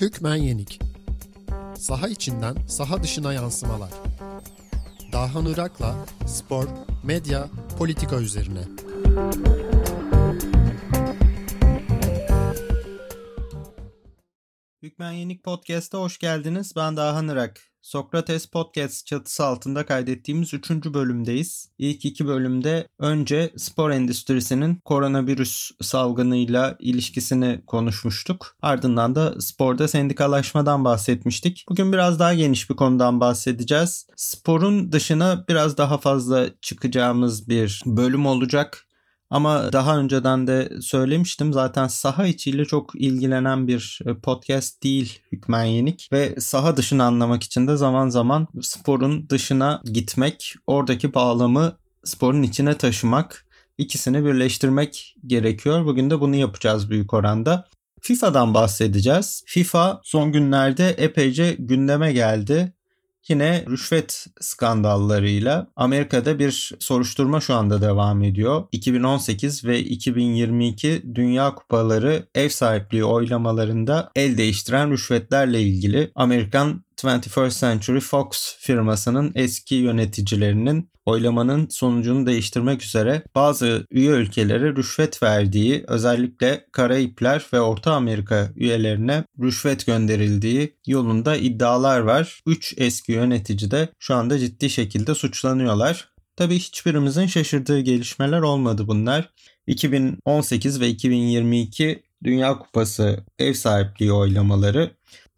Hükmen Yenik Saha içinden saha dışına yansımalar. Dahan Irak'la spor, medya, politika üzerine. Hükmen Yenik Podcast'a hoş geldiniz. Ben Dahan Irak. Sokrates Podcast çatısı altında kaydettiğimiz 3. bölümdeyiz. İlk iki bölümde önce spor endüstrisinin koronavirüs salgınıyla ilişkisini konuşmuştuk. Ardından da sporda sendikalaşmadan bahsetmiştik. Bugün biraz daha geniş bir konudan bahsedeceğiz. Sporun dışına biraz daha fazla çıkacağımız bir bölüm olacak. Ama daha önceden de söylemiştim zaten saha içiyle çok ilgilenen bir e, podcast değil Hükmen Yenik ve saha dışını anlamak için de zaman zaman sporun dışına gitmek, oradaki bağlamı sporun içine taşımak, ikisini birleştirmek gerekiyor. Bugün de bunu yapacağız büyük oranda. FIFA'dan bahsedeceğiz. FIFA son günlerde epeyce gündeme geldi. Yine rüşvet skandallarıyla Amerika'da bir soruşturma şu anda devam ediyor. 2018 ve 2022 Dünya Kupaları ev sahipliği oylamalarında el değiştiren rüşvetlerle ilgili Amerikan 21st Century Fox firmasının eski yöneticilerinin oylamanın sonucunu değiştirmek üzere bazı üye ülkelere rüşvet verdiği, özellikle Karayipler ve Orta Amerika üyelerine rüşvet gönderildiği yolunda iddialar var. 3 eski yönetici de şu anda ciddi şekilde suçlanıyorlar. Tabii hiçbirimizin şaşırdığı gelişmeler olmadı bunlar. 2018 ve 2022 Dünya Kupası ev sahipliği oylamaları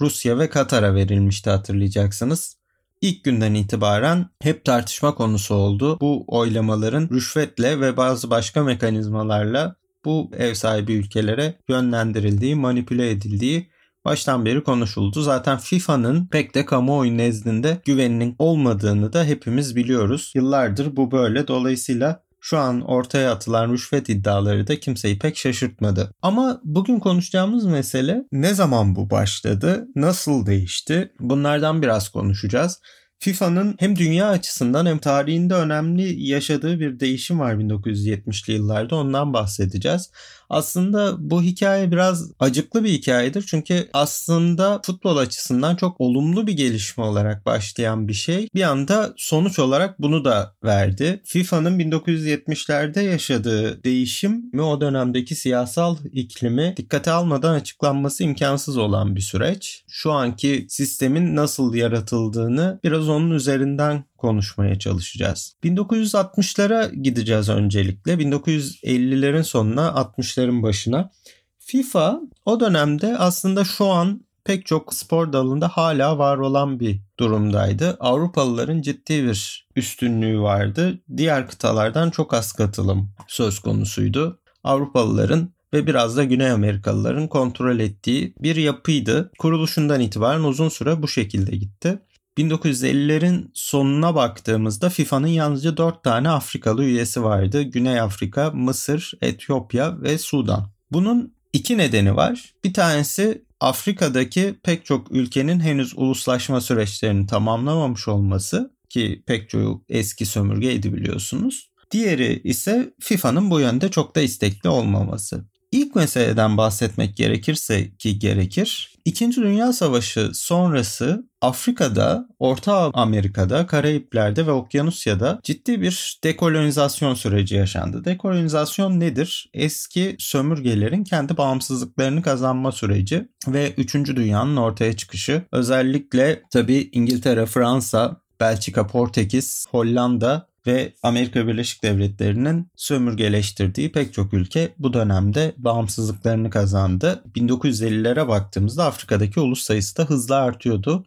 Rusya ve Katar'a verilmişti hatırlayacaksınız. İlk günden itibaren hep tartışma konusu oldu. Bu oylamaların rüşvetle ve bazı başka mekanizmalarla bu ev sahibi ülkelere yönlendirildiği, manipüle edildiği baştan beri konuşuldu. Zaten FIFA'nın pek de kamuoyu nezdinde güveninin olmadığını da hepimiz biliyoruz. Yıllardır bu böyle. Dolayısıyla şu an ortaya atılan rüşvet iddiaları da kimseyi pek şaşırtmadı. Ama bugün konuşacağımız mesele ne zaman bu başladı, nasıl değişti? Bunlardan biraz konuşacağız. FIFA'nın hem dünya açısından hem tarihinde önemli yaşadığı bir değişim var 1970'li yıllarda ondan bahsedeceğiz. Aslında bu hikaye biraz acıklı bir hikayedir. Çünkü aslında futbol açısından çok olumlu bir gelişme olarak başlayan bir şey. Bir anda sonuç olarak bunu da verdi. FIFA'nın 1970'lerde yaşadığı değişim ve o dönemdeki siyasal iklimi dikkate almadan açıklanması imkansız olan bir süreç. Şu anki sistemin nasıl yaratıldığını biraz onun üzerinden konuşmaya çalışacağız. 1960'lara gideceğiz öncelikle. 1950'lerin sonuna 60'ların başına. FIFA o dönemde aslında şu an pek çok spor dalında hala var olan bir durumdaydı. Avrupalıların ciddi bir üstünlüğü vardı. Diğer kıtalardan çok az katılım söz konusuydu. Avrupalıların ve biraz da Güney Amerikalıların kontrol ettiği bir yapıydı. Kuruluşundan itibaren uzun süre bu şekilde gitti. 1950'lerin sonuna baktığımızda FIFA'nın yalnızca 4 tane Afrikalı üyesi vardı. Güney Afrika, Mısır, Etiyopya ve Sudan. Bunun iki nedeni var. Bir tanesi Afrika'daki pek çok ülkenin henüz uluslaşma süreçlerini tamamlamamış olması ki pek çoğu eski sömürgeydi biliyorsunuz. Diğeri ise FIFA'nın bu yönde çok da istekli olmaması. İlk meseleden bahsetmek gerekirse ki gerekir. İkinci Dünya Savaşı sonrası Afrika'da, Orta Amerika'da, Karayipler'de ve Okyanusya'da ciddi bir dekolonizasyon süreci yaşandı. Dekolonizasyon nedir? Eski sömürgelerin kendi bağımsızlıklarını kazanma süreci ve 3. Dünyanın ortaya çıkışı. Özellikle tabii İngiltere, Fransa, Belçika, Portekiz, Hollanda ve Amerika Birleşik Devletleri'nin sömürgeleştirdiği pek çok ülke bu dönemde bağımsızlıklarını kazandı. 1950'lere baktığımızda Afrika'daki ulus sayısı da hızla artıyordu.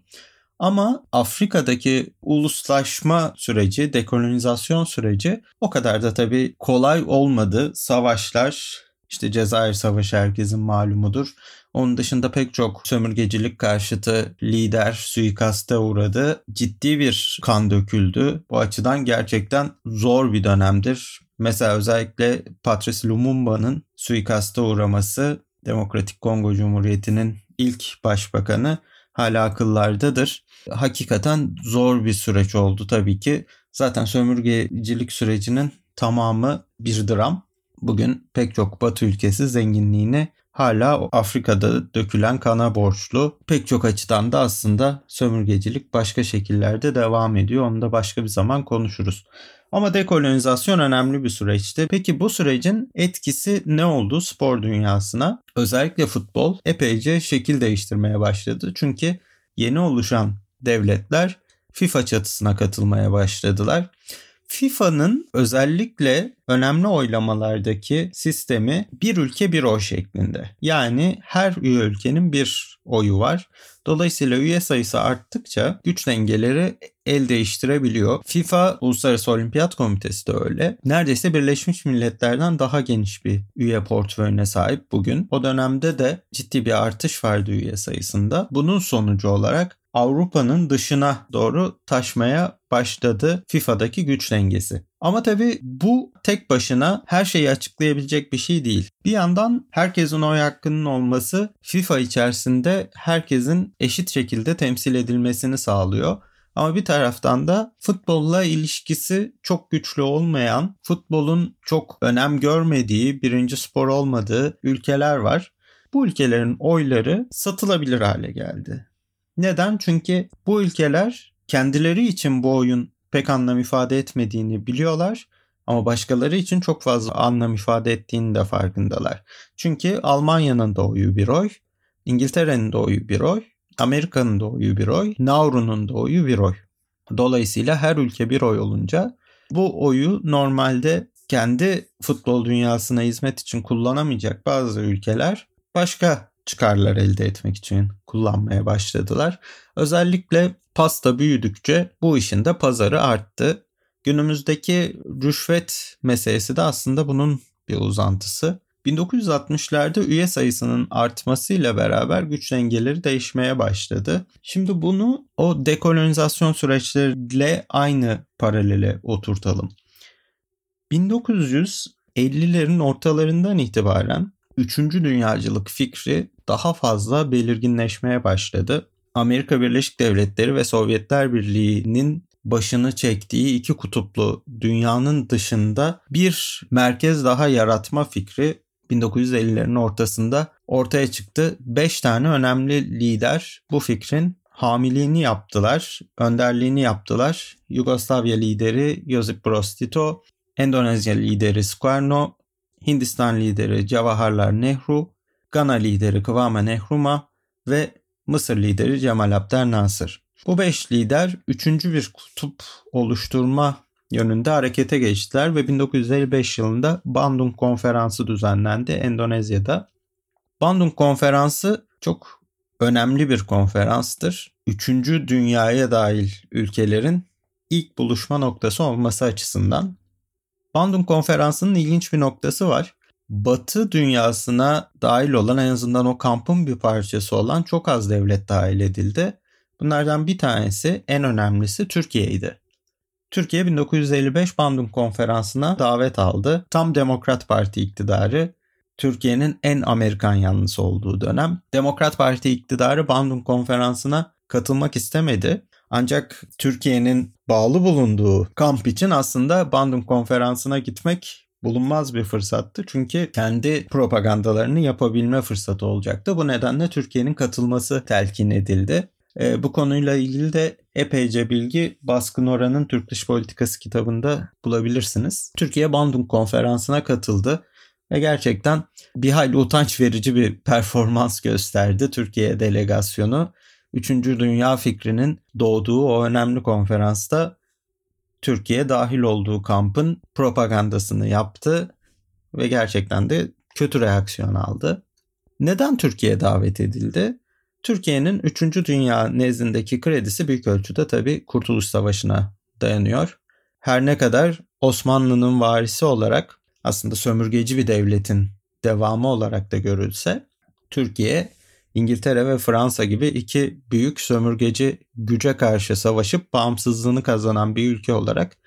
Ama Afrika'daki uluslaşma süreci, dekolonizasyon süreci o kadar da tabii kolay olmadı. Savaşlar, işte Cezayir Savaşı herkesin malumudur. Onun dışında pek çok sömürgecilik karşıtı lider suikaste uğradı. Ciddi bir kan döküldü. Bu açıdan gerçekten zor bir dönemdir. Mesela özellikle Patrice Lumumba'nın suikaste uğraması Demokratik Kongo Cumhuriyeti'nin ilk başbakanı hala akıllardadır. Hakikaten zor bir süreç oldu tabii ki. Zaten sömürgecilik sürecinin tamamı bir dram. Bugün pek çok batı ülkesi zenginliğini hala Afrika'da dökülen kana borçlu. Pek çok açıdan da aslında sömürgecilik başka şekillerde devam ediyor. Onu da başka bir zaman konuşuruz. Ama dekolonizasyon önemli bir süreçti. Peki bu sürecin etkisi ne oldu spor dünyasına? Özellikle futbol epeyce şekil değiştirmeye başladı. Çünkü yeni oluşan devletler FIFA çatısına katılmaya başladılar. FIFA'nın özellikle önemli oylamalardaki sistemi bir ülke bir oy şeklinde. Yani her üye ülkenin bir oyu var. Dolayısıyla üye sayısı arttıkça güç dengeleri el değiştirebiliyor. FIFA Uluslararası Olimpiyat Komitesi de öyle. Neredeyse Birleşmiş Milletler'den daha geniş bir üye portföyüne sahip bugün. O dönemde de ciddi bir artış vardı üye sayısında. Bunun sonucu olarak Avrupa'nın dışına doğru taşmaya başladı FIFA'daki güç dengesi. Ama tabii bu tek başına her şeyi açıklayabilecek bir şey değil. Bir yandan herkesin oy hakkının olması FIFA içerisinde herkesin eşit şekilde temsil edilmesini sağlıyor. Ama bir taraftan da futbolla ilişkisi çok güçlü olmayan, futbolun çok önem görmediği, birinci spor olmadığı ülkeler var. Bu ülkelerin oyları satılabilir hale geldi. Neden? Çünkü bu ülkeler kendileri için bu oyun pek anlam ifade etmediğini biliyorlar ama başkaları için çok fazla anlam ifade ettiğini de farkındalar. Çünkü Almanya'nın da oyu bir oy, İngiltere'nin de oyu bir oy, Amerika'nın da oyu bir oy, Nauru'nun da oyu bir oy. Dolayısıyla her ülke bir oy olunca bu oyu normalde kendi futbol dünyasına hizmet için kullanamayacak bazı ülkeler başka çıkarlar elde etmek için kullanmaya başladılar. Özellikle pasta büyüdükçe bu işin de pazarı arttı. Günümüzdeki rüşvet meselesi de aslında bunun bir uzantısı. 1960'larda üye sayısının artmasıyla beraber güç dengeleri değişmeye başladı. Şimdi bunu o dekolonizasyon süreçleriyle aynı paralele oturtalım. 1950'lerin ortalarından itibaren Üçüncü dünyacılık fikri daha fazla belirginleşmeye başladı. Amerika Birleşik Devletleri ve Sovyetler Birliği'nin başını çektiği iki kutuplu dünyanın dışında bir merkez daha yaratma fikri 1950'lerin ortasında ortaya çıktı. Beş tane önemli lider bu fikrin hamiliğini yaptılar, önderliğini yaptılar. Yugoslavya lideri Josip Broz Tito, Endonezya lideri Sukarno, Hindistan lideri Jawaharlal Nehru, Gana lideri Kwame Nkrumah ve Mısır lideri Cemal Abdel Nasır. Bu beş lider üçüncü bir kutup oluşturma yönünde harekete geçtiler ve 1955 yılında Bandung Konferansı düzenlendi Endonezya'da. Bandung Konferansı çok önemli bir konferanstır. Üçüncü dünyaya dahil ülkelerin ilk buluşma noktası olması açısından Bandung Konferansı'nın ilginç bir noktası var. Batı dünyasına dahil olan en azından o kampın bir parçası olan çok az devlet dahil edildi. Bunlardan bir tanesi en önemlisi Türkiye'ydi. Türkiye 1955 Bandung Konferansı'na davet aldı. Tam Demokrat Parti iktidarı Türkiye'nin en Amerikan yanlısı olduğu dönem. Demokrat Parti iktidarı Bandung Konferansı'na katılmak istemedi. Ancak Türkiye'nin bağlı bulunduğu kamp için aslında Bandung konferansına gitmek bulunmaz bir fırsattı. Çünkü kendi propagandalarını yapabilme fırsatı olacaktı. Bu nedenle Türkiye'nin katılması telkin edildi. E, bu konuyla ilgili de epeyce bilgi Baskın Oran'ın Türk Dış Politikası kitabında bulabilirsiniz. Türkiye Bandung konferansına katıldı ve gerçekten bir hayli utanç verici bir performans gösterdi Türkiye delegasyonu. Üçüncü Dünya fikrinin doğduğu o önemli konferansta Türkiye dahil olduğu kampın propagandasını yaptı ve gerçekten de kötü reaksiyon aldı. Neden Türkiye davet edildi? Türkiye'nin 3. Dünya nezdindeki kredisi büyük ölçüde tabii Kurtuluş Savaşı'na dayanıyor. Her ne kadar Osmanlı'nın varisi olarak aslında sömürgeci bir devletin devamı olarak da görülse Türkiye İngiltere ve Fransa gibi iki büyük sömürgeci güce karşı savaşıp bağımsızlığını kazanan bir ülke olarak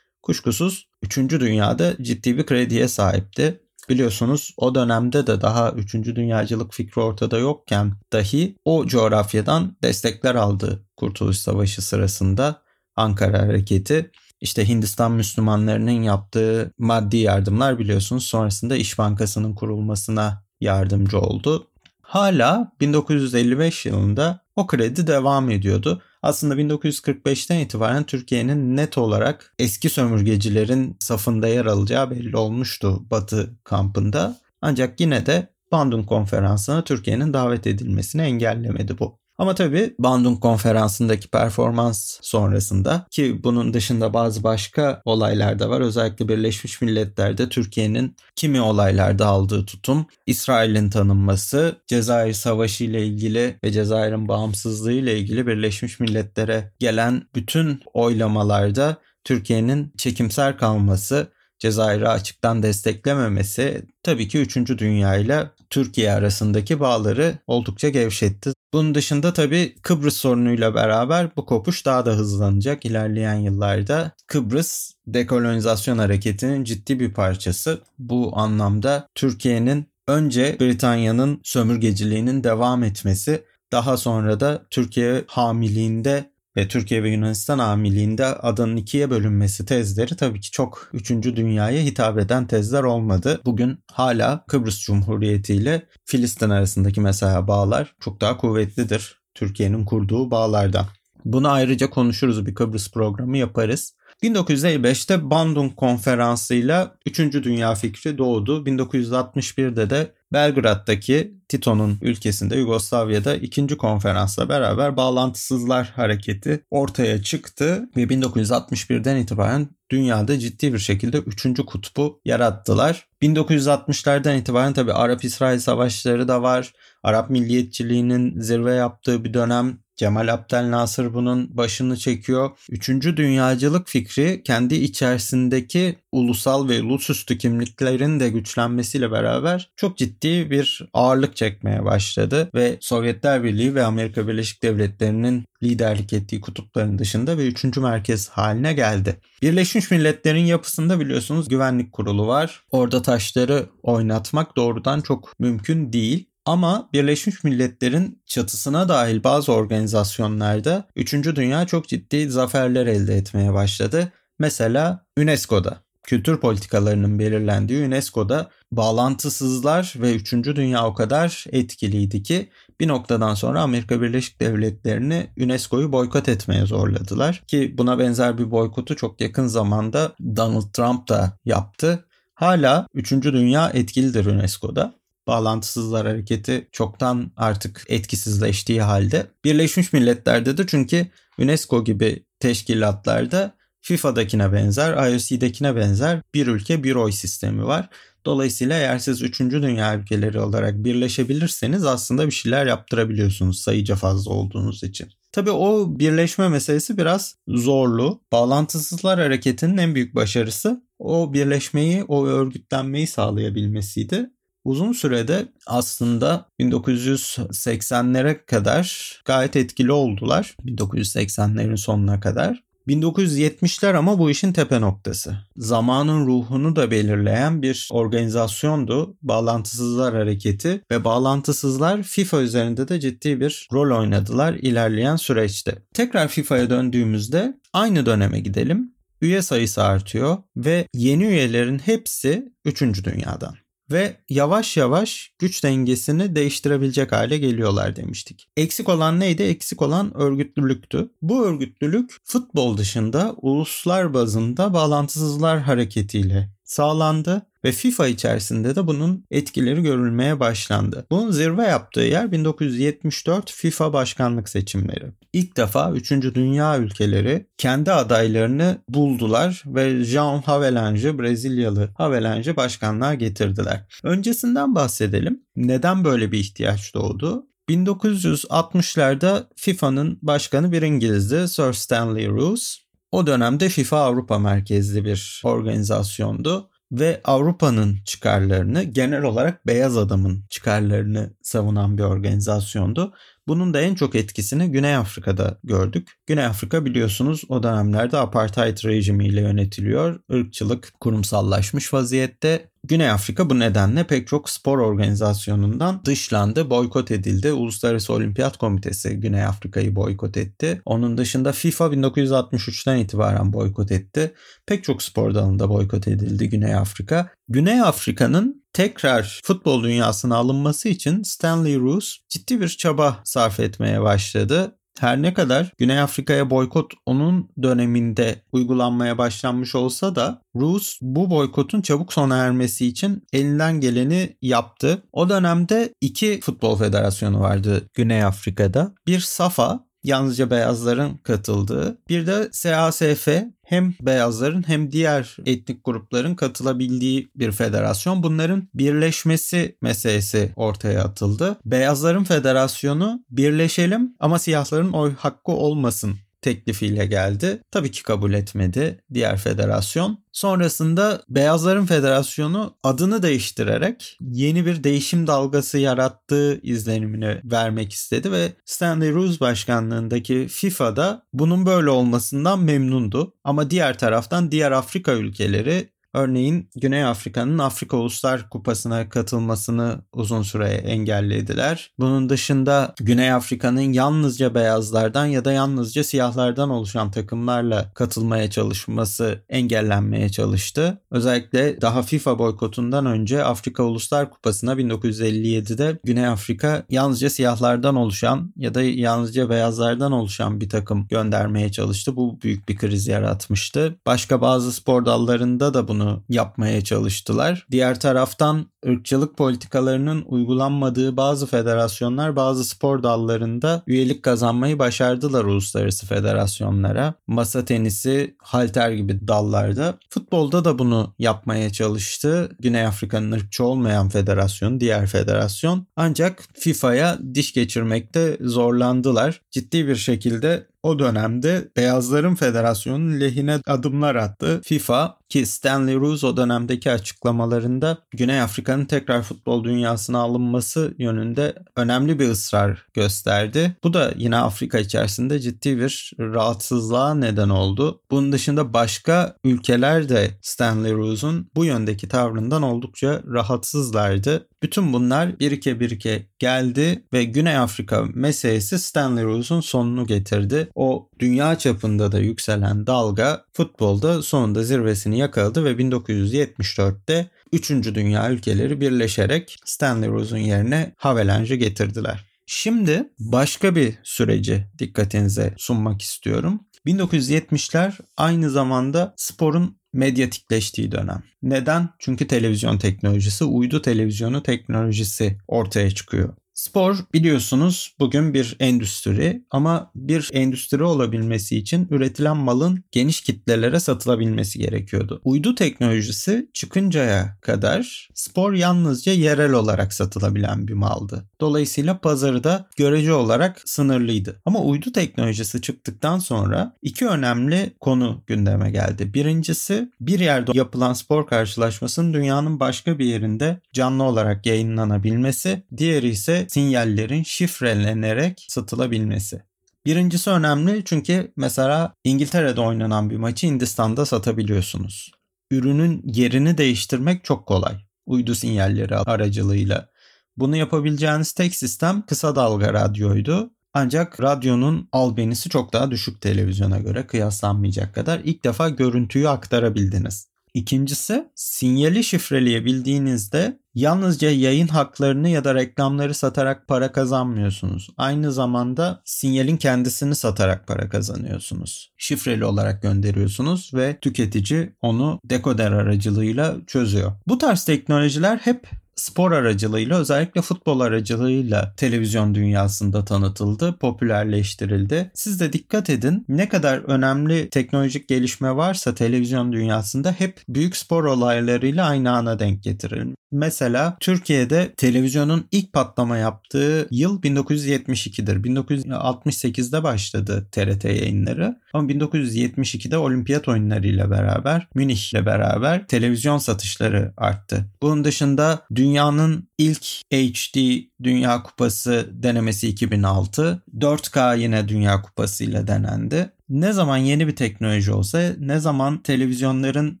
kuşkusuz 3. dünyada ciddi bir krediye sahipti. Biliyorsunuz o dönemde de daha 3. dünyacılık fikri ortada yokken dahi o coğrafyadan destekler aldı Kurtuluş Savaşı sırasında Ankara Hareketi. İşte Hindistan Müslümanlarının yaptığı maddi yardımlar biliyorsunuz sonrasında İş Bankası'nın kurulmasına yardımcı oldu. Hala 1955 yılında o kredi devam ediyordu. Aslında 1945'ten itibaren Türkiye'nin net olarak eski sömürgecilerin safında yer alacağı belli olmuştu Batı kampında. Ancak yine de Bandung Konferansı'na Türkiye'nin davet edilmesini engellemedi bu. Ama tabii Bandung konferansındaki performans sonrasında ki bunun dışında bazı başka olaylar da var. Özellikle Birleşmiş Milletler'de Türkiye'nin kimi olaylarda aldığı tutum, İsrail'in tanınması, Cezayir Savaşı ile ilgili ve Cezayir'in bağımsızlığı ile ilgili Birleşmiş Milletler'e gelen bütün oylamalarda Türkiye'nin çekimser kalması, Cezayir'i açıktan desteklememesi tabii ki 3. Dünya ile Türkiye arasındaki bağları oldukça gevşetti. Bunun dışında tabii Kıbrıs sorunuyla beraber bu kopuş daha da hızlanacak ilerleyen yıllarda. Kıbrıs dekolonizasyon hareketinin ciddi bir parçası. Bu anlamda Türkiye'nin önce Britanya'nın sömürgeciliğinin devam etmesi, daha sonra da Türkiye hamiliğinde ve Türkiye ve Yunanistan amiliğinde adanın ikiye bölünmesi tezleri tabii ki çok 3. dünyaya hitap eden tezler olmadı. Bugün hala Kıbrıs Cumhuriyeti ile Filistin arasındaki mesela bağlar çok daha kuvvetlidir. Türkiye'nin kurduğu bağlardan. Bunu ayrıca konuşuruz bir Kıbrıs programı yaparız. 1955'te Bandung Konferansı ile 3. Dünya fikri doğdu. 1961'de de Belgrad'daki Tito'nun ülkesinde Yugoslavya'da ikinci konferansla beraber bağlantısızlar hareketi ortaya çıktı ve 1961'den itibaren dünyada ciddi bir şekilde üçüncü kutbu yarattılar. 1960'lardan itibaren tabi Arap-İsrail savaşları da var. Arap milliyetçiliğinin zirve yaptığı bir dönem Cemal Abdel Nasır bunun başını çekiyor. Üçüncü dünyacılık fikri kendi içerisindeki ulusal ve ulusüstü kimliklerin de güçlenmesiyle beraber çok ciddi bir ağırlık çekmeye başladı ve Sovyetler Birliği ve Amerika Birleşik Devletleri'nin liderlik ettiği kutupların dışında ve üçüncü merkez haline geldi. Birleşmiş Milletler'in yapısında biliyorsunuz güvenlik kurulu var. Orada taşları oynatmak doğrudan çok mümkün değil. Ama Birleşmiş Milletler'in çatısına dahil bazı organizasyonlarda 3. Dünya çok ciddi zaferler elde etmeye başladı. Mesela UNESCO'da kültür politikalarının belirlendiği UNESCO'da bağlantısızlar ve 3. Dünya o kadar etkiliydi ki bir noktadan sonra Amerika Birleşik Devletleri'ni UNESCO'yu boykot etmeye zorladılar. Ki buna benzer bir boykotu çok yakın zamanda Donald Trump da yaptı. Hala 3. Dünya etkilidir UNESCO'da bağlantısızlar hareketi çoktan artık etkisizleştiği halde Birleşmiş Milletler'de de çünkü UNESCO gibi teşkilatlarda FIFA'dakine benzer, IOC'dekine benzer bir ülke bir oy sistemi var. Dolayısıyla eğer siz 3. dünya ülkeleri olarak birleşebilirseniz aslında bir şeyler yaptırabiliyorsunuz sayıca fazla olduğunuz için. Tabi o birleşme meselesi biraz zorlu. Bağlantısızlar hareketinin en büyük başarısı o birleşmeyi, o örgütlenmeyi sağlayabilmesiydi uzun sürede aslında 1980'lere kadar gayet etkili oldular. 1980'lerin sonuna kadar. 1970'ler ama bu işin tepe noktası. Zamanın ruhunu da belirleyen bir organizasyondu Bağlantısızlar Hareketi ve bağlantısızlar FIFA üzerinde de ciddi bir rol oynadılar ilerleyen süreçte. Tekrar FIFA'ya döndüğümüzde aynı döneme gidelim. Üye sayısı artıyor ve yeni üyelerin hepsi 3. dünyadan ve yavaş yavaş güç dengesini değiştirebilecek hale geliyorlar demiştik. Eksik olan neydi? Eksik olan örgütlülüktü. Bu örgütlülük futbol dışında uluslar bazında bağlantısızlar hareketiyle sağlandı ve FIFA içerisinde de bunun etkileri görülmeye başlandı. Bunun zirve yaptığı yer 1974 FIFA başkanlık seçimleri. İlk defa 3. Dünya ülkeleri kendi adaylarını buldular ve Jean Havelange, Brezilyalı Havelange başkanlığa getirdiler. Öncesinden bahsedelim. Neden böyle bir ihtiyaç doğdu? 1960'larda FIFA'nın başkanı bir İngilizdi, Sir Stanley Roos. O dönemde FIFA Avrupa merkezli bir organizasyondu ve Avrupa'nın çıkarlarını genel olarak beyaz adamın çıkarlarını savunan bir organizasyondu. Bunun da en çok etkisini Güney Afrika'da gördük. Güney Afrika biliyorsunuz o dönemlerde apartheid rejimiyle yönetiliyor. Irkçılık kurumsallaşmış vaziyette. Güney Afrika bu nedenle pek çok spor organizasyonundan dışlandı, boykot edildi. Uluslararası Olimpiyat Komitesi Güney Afrika'yı boykot etti. Onun dışında FIFA 1963'ten itibaren boykot etti. Pek çok spor dalında boykot edildi Güney Afrika. Güney Afrika'nın tekrar futbol dünyasına alınması için Stanley Roos ciddi bir çaba sarf etmeye başladı. Her ne kadar Güney Afrika'ya boykot onun döneminde uygulanmaya başlanmış olsa da Rus bu boykotun çabuk sona ermesi için elinden geleni yaptı. O dönemde iki futbol federasyonu vardı Güney Afrika'da. Bir SAFA yalnızca beyazların katıldığı. Bir de SASF hem beyazların hem diğer etnik grupların katılabildiği bir federasyon. Bunların birleşmesi meselesi ortaya atıldı. Beyazların federasyonu birleşelim ama siyahların oy hakkı olmasın teklifiyle geldi. Tabii ki kabul etmedi diğer federasyon. Sonrasında Beyazların Federasyonu adını değiştirerek yeni bir değişim dalgası yarattığı izlenimini vermek istedi ve Stanley Rose başkanlığındaki FIFA'da bunun böyle olmasından memnundu. Ama diğer taraftan diğer Afrika ülkeleri Örneğin Güney Afrika'nın Afrika Uluslar Kupası'na katılmasını uzun süre engellediler. Bunun dışında Güney Afrika'nın yalnızca beyazlardan ya da yalnızca siyahlardan oluşan takımlarla katılmaya çalışması engellenmeye çalıştı. Özellikle daha FIFA boykotundan önce Afrika Uluslar Kupası'na 1957'de Güney Afrika yalnızca siyahlardan oluşan ya da yalnızca beyazlardan oluşan bir takım göndermeye çalıştı. Bu büyük bir kriz yaratmıştı. Başka bazı spor dallarında da bunu bunu yapmaya çalıştılar. Diğer taraftan ırkçılık politikalarının uygulanmadığı bazı federasyonlar bazı spor dallarında üyelik kazanmayı başardılar uluslararası federasyonlara. Masa tenisi, halter gibi dallarda. Futbolda da bunu yapmaya çalıştı. Güney Afrika'nın ırkçı olmayan federasyon, diğer federasyon. Ancak FIFA'ya diş geçirmekte zorlandılar. Ciddi bir şekilde o dönemde Beyazların Federasyonu'nun lehine adımlar attı. FIFA ki Stanley Rose o dönemdeki açıklamalarında Güney Afrika'nın tekrar futbol dünyasına alınması yönünde önemli bir ısrar gösterdi. Bu da yine Afrika içerisinde ciddi bir rahatsızlığa neden oldu. Bunun dışında başka ülkeler de Stanley Rose'un bu yöndeki tavrından oldukça rahatsızlardı. Bütün bunlar birike birike geldi ve Güney Afrika meselesi Stanley Rose'un sonunu getirdi. O dünya çapında da yükselen dalga futbolda sonunda zirvesini yakaladı ve 1974'te 3. dünya ülkeleri birleşerek Stanley Rose'un yerine Havelange'ı getirdiler. Şimdi başka bir süreci dikkatinize sunmak istiyorum. 1970'ler aynı zamanda sporun medyatikleştiği dönem. Neden? Çünkü televizyon teknolojisi, uydu televizyonu teknolojisi ortaya çıkıyor. Spor biliyorsunuz bugün bir endüstri ama bir endüstri olabilmesi için üretilen malın geniş kitlelere satılabilmesi gerekiyordu. Uydu teknolojisi çıkıncaya kadar spor yalnızca yerel olarak satılabilen bir maldı. Dolayısıyla pazarı da görece olarak sınırlıydı. Ama uydu teknolojisi çıktıktan sonra iki önemli konu gündeme geldi. Birincisi bir yerde yapılan spor karşılaşmasının dünyanın başka bir yerinde canlı olarak yayınlanabilmesi. Diğeri ise sinyallerin şifrelenerek satılabilmesi. Birincisi önemli çünkü mesela İngiltere'de oynanan bir maçı Hindistan'da satabiliyorsunuz. Ürünün yerini değiştirmek çok kolay. Uydu sinyalleri aracılığıyla. Bunu yapabileceğiniz tek sistem kısa dalga radyoydu. Ancak radyonun albenisi çok daha düşük televizyona göre kıyaslanmayacak kadar ilk defa görüntüyü aktarabildiniz. İkincisi sinyali şifreleyebildiğinizde yalnızca yayın haklarını ya da reklamları satarak para kazanmıyorsunuz. Aynı zamanda sinyalin kendisini satarak para kazanıyorsunuz. Şifreli olarak gönderiyorsunuz ve tüketici onu dekoder aracılığıyla çözüyor. Bu tarz teknolojiler hep spor aracılığıyla özellikle futbol aracılığıyla televizyon dünyasında tanıtıldı, popülerleştirildi. Siz de dikkat edin ne kadar önemli teknolojik gelişme varsa televizyon dünyasında hep büyük spor olaylarıyla aynı ana denk getirir. Mesela Türkiye'de televizyonun ilk patlama yaptığı yıl 1972'dir. 1968'de başladı TRT yayınları. Ama 1972'de olimpiyat oyunları ile beraber, Münih ile beraber televizyon satışları arttı. Bunun dışında dünyanın ilk HD Dünya Kupası denemesi 2006. 4K yine Dünya Kupası ile denendi ne zaman yeni bir teknoloji olsa, ne zaman televizyonların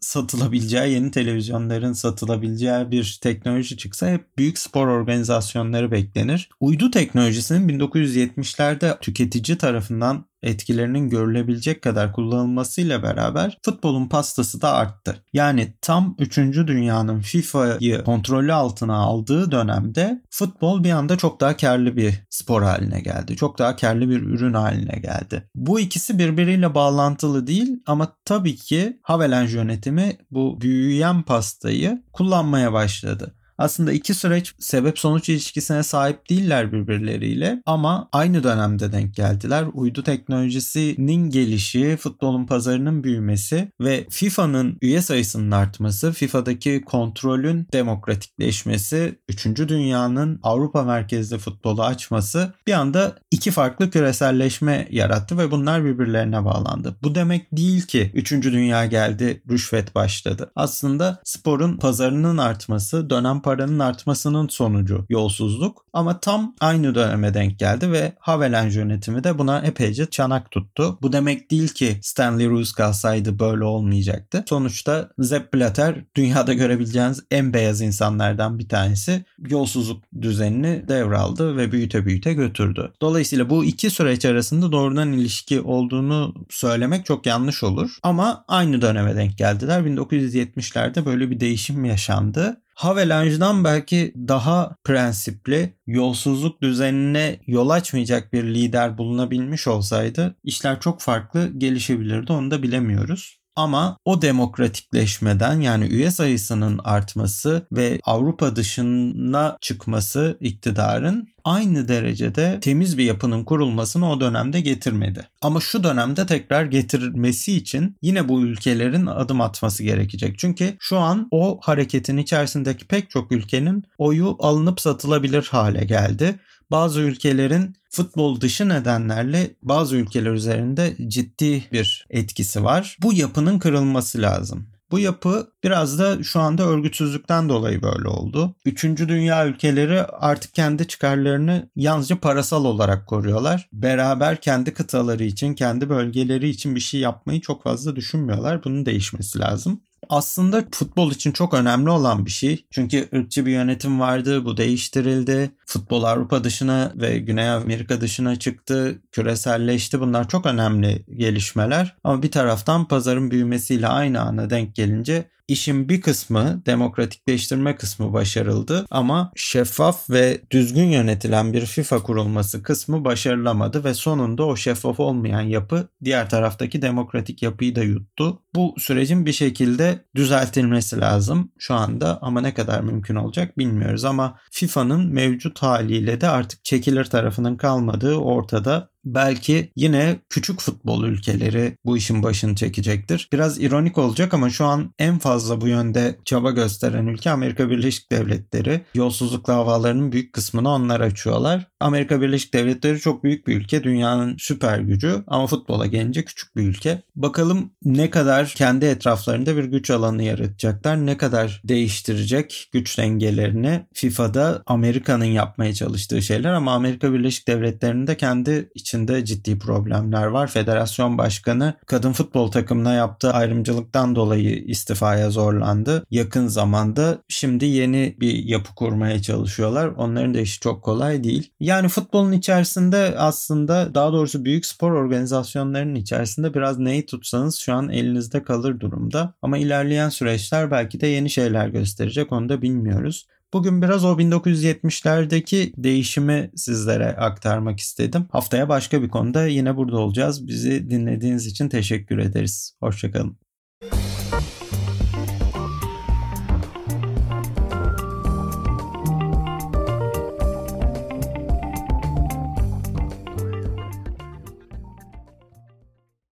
satılabileceği, yeni televizyonların satılabileceği bir teknoloji çıksa hep büyük spor organizasyonları beklenir. Uydu teknolojisinin 1970'lerde tüketici tarafından etkilerinin görülebilecek kadar kullanılmasıyla beraber futbolun pastası da arttı. Yani tam 3. dünyanın FIFA'yı kontrolü altına aldığı dönemde futbol bir anda çok daha karlı bir spor haline geldi. Çok daha karlı bir ürün haline geldi. Bu ikisi birbiriyle bağlantılı değil ama tabii ki Havelange yönetimi bu büyüyen pastayı kullanmaya başladı. Aslında iki süreç sebep sonuç ilişkisine sahip değiller birbirleriyle ama aynı dönemde denk geldiler. Uydu teknolojisinin gelişi, futbolun pazarının büyümesi ve FIFA'nın üye sayısının artması, FIFA'daki kontrolün demokratikleşmesi, 3. dünyanın Avrupa merkezli futbolu açması bir anda iki farklı küreselleşme yarattı ve bunlar birbirlerine bağlandı. Bu demek değil ki 3. dünya geldi, rüşvet başladı. Aslında sporun pazarının artması, dönem paranın artmasının sonucu yolsuzluk ama tam aynı döneme denk geldi ve Havelange yönetimi de buna epeyce çanak tuttu. Bu demek değil ki Stanley Rose kalsaydı böyle olmayacaktı. Sonuçta Sepp Blatter dünyada görebileceğiniz en beyaz insanlardan bir tanesi yolsuzluk düzenini devraldı ve büyüte büyüte götürdü. Dolayısıyla bu iki süreç arasında doğrudan ilişki olduğunu söylemek çok yanlış olur. Ama aynı döneme denk geldiler. 1970'lerde böyle bir değişim yaşandı. Havelange'dan belki daha prensipli, yolsuzluk düzenine yol açmayacak bir lider bulunabilmiş olsaydı işler çok farklı gelişebilirdi onu da bilemiyoruz. Ama o demokratikleşmeden yani üye sayısının artması ve Avrupa dışına çıkması iktidarın aynı derecede temiz bir yapının kurulmasını o dönemde getirmedi. Ama şu dönemde tekrar getirmesi için yine bu ülkelerin adım atması gerekecek. Çünkü şu an o hareketin içerisindeki pek çok ülkenin oyu alınıp satılabilir hale geldi bazı ülkelerin futbol dışı nedenlerle bazı ülkeler üzerinde ciddi bir etkisi var. Bu yapının kırılması lazım. Bu yapı biraz da şu anda örgütsüzlükten dolayı böyle oldu. Üçüncü dünya ülkeleri artık kendi çıkarlarını yalnızca parasal olarak koruyorlar. Beraber kendi kıtaları için, kendi bölgeleri için bir şey yapmayı çok fazla düşünmüyorlar. Bunun değişmesi lazım aslında futbol için çok önemli olan bir şey. Çünkü ırkçı bir yönetim vardı, bu değiştirildi. Futbol Avrupa dışına ve Güney Amerika dışına çıktı, küreselleşti. Bunlar çok önemli gelişmeler. Ama bir taraftan pazarın büyümesiyle aynı ana denk gelince İşin bir kısmı demokratikleştirme kısmı başarıldı ama şeffaf ve düzgün yönetilen bir FIFA kurulması kısmı başarılamadı ve sonunda o şeffaf olmayan yapı diğer taraftaki demokratik yapıyı da yuttu. Bu sürecin bir şekilde düzeltilmesi lazım şu anda ama ne kadar mümkün olacak bilmiyoruz ama FIFA'nın mevcut haliyle de artık çekilir tarafının kalmadığı ortada belki yine küçük futbol ülkeleri bu işin başını çekecektir. Biraz ironik olacak ama şu an en fazla bu yönde çaba gösteren ülke Amerika Birleşik Devletleri. Yolsuzluk davalarının büyük kısmını onlar açıyorlar. Amerika Birleşik Devletleri çok büyük bir ülke. Dünyanın süper gücü ama futbola gelince küçük bir ülke. Bakalım ne kadar kendi etraflarında bir güç alanı yaratacaklar. Ne kadar değiştirecek güç dengelerini FIFA'da Amerika'nın yapmaya çalıştığı şeyler ama Amerika Birleşik Devletleri'nin de kendi içinde ciddi problemler var. Federasyon başkanı kadın futbol takımına yaptığı ayrımcılıktan dolayı istifaya zorlandı. Yakın zamanda şimdi yeni bir yapı kurmaya çalışıyorlar. Onların da işi çok kolay değil. Yani futbolun içerisinde aslında daha doğrusu büyük spor organizasyonlarının içerisinde biraz neyi tutsanız şu an elinizde kalır durumda. Ama ilerleyen süreçler belki de yeni şeyler gösterecek onu da bilmiyoruz. Bugün biraz o 1970'lerdeki değişimi sizlere aktarmak istedim. Haftaya başka bir konuda yine burada olacağız. Bizi dinlediğiniz için teşekkür ederiz. Hoşçakalın.